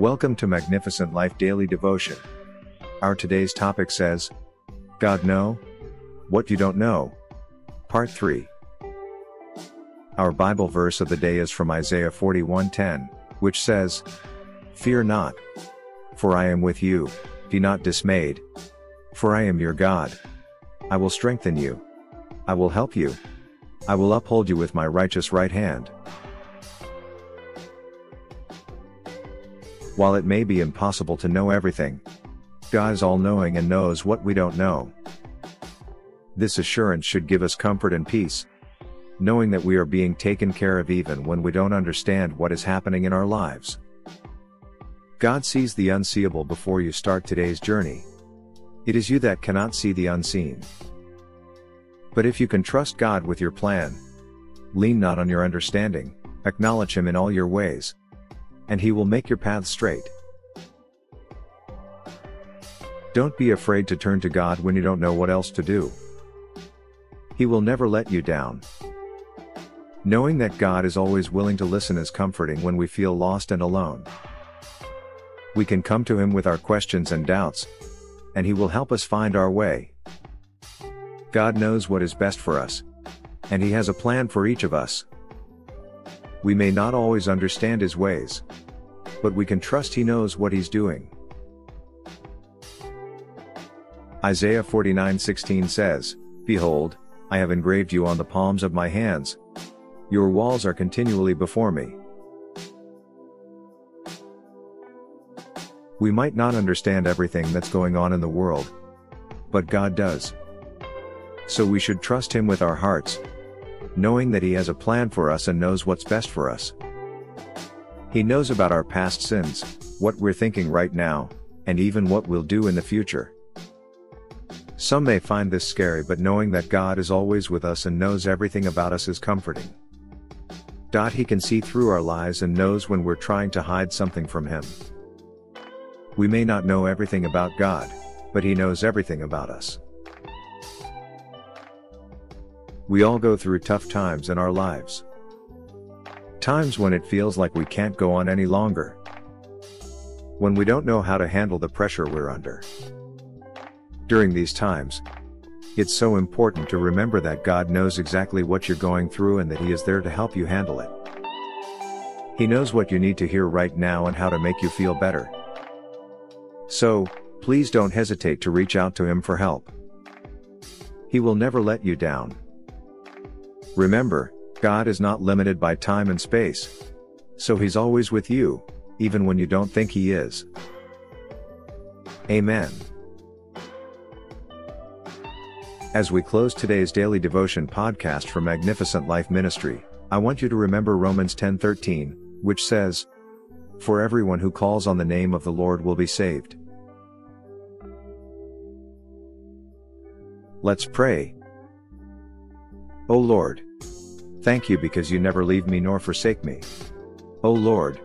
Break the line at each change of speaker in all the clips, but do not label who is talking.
Welcome to Magnificent Life Daily Devotion. Our today's topic says, God know what you don't know. Part 3. Our Bible verse of the day is from Isaiah 41:10, which says, Fear not, for I am with you, be not dismayed, for I am your God. I will strengthen you. I will help you. I will uphold you with my righteous right hand. While it may be impossible to know everything, God is all knowing and knows what we don't know. This assurance should give us comfort and peace, knowing that we are being taken care of even when we don't understand what is happening in our lives. God sees the unseeable before you start today's journey. It is you that cannot see the unseen. But if you can trust God with your plan, lean not on your understanding, acknowledge Him in all your ways, and He will make your path straight. Don't be afraid to turn to God when you don't know what else to do. He will never let you down. Knowing that God is always willing to listen is comforting when we feel lost and alone. We can come to Him with our questions and doubts, and He will help us find our way. God knows what is best for us. And He has a plan for each of us. We may not always understand His ways. But we can trust He knows what He's doing. Isaiah 49:16 says, Behold, I have engraved you on the palms of my hands. Your walls are continually before me. We might not understand everything that's going on in the world. But God does. So we should trust Him with our hearts, knowing that He has a plan for us and knows what's best for us. He knows about our past sins, what we're thinking right now, and even what we'll do in the future. Some may find this scary, but knowing that God is always with us and knows everything about us is comforting. Dot he can see through our lies and knows when we're trying to hide something from him. We may not know everything about God, but he knows everything about us. We all go through tough times in our lives. Times when it feels like we can't go on any longer. When we don't know how to handle the pressure we're under. During these times, it's so important to remember that God knows exactly what you're going through and that He is there to help you handle it. He knows what you need to hear right now and how to make you feel better. So, please don't hesitate to reach out to Him for help. He will never let you down. Remember, God is not limited by time and space. So He's always with you, even when you don't think He is. Amen. As we close today's daily devotion podcast for Magnificent Life Ministry, I want you to remember Romans 10:13, which says, "For everyone who calls on the name of the Lord will be saved." Let's pray. O Lord, Thank you because you never leave me nor forsake me. O Lord,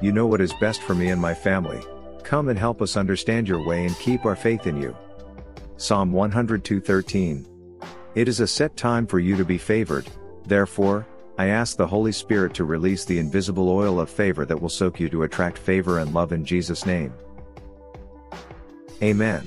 you know what is best for me and my family. Come and help us understand your way and keep our faith in you. Psalm 102:13. It is a set time for you to be favored. Therefore, I ask the Holy Spirit to release the invisible oil of favor that will soak you to attract favor and love in Jesus' name. Amen.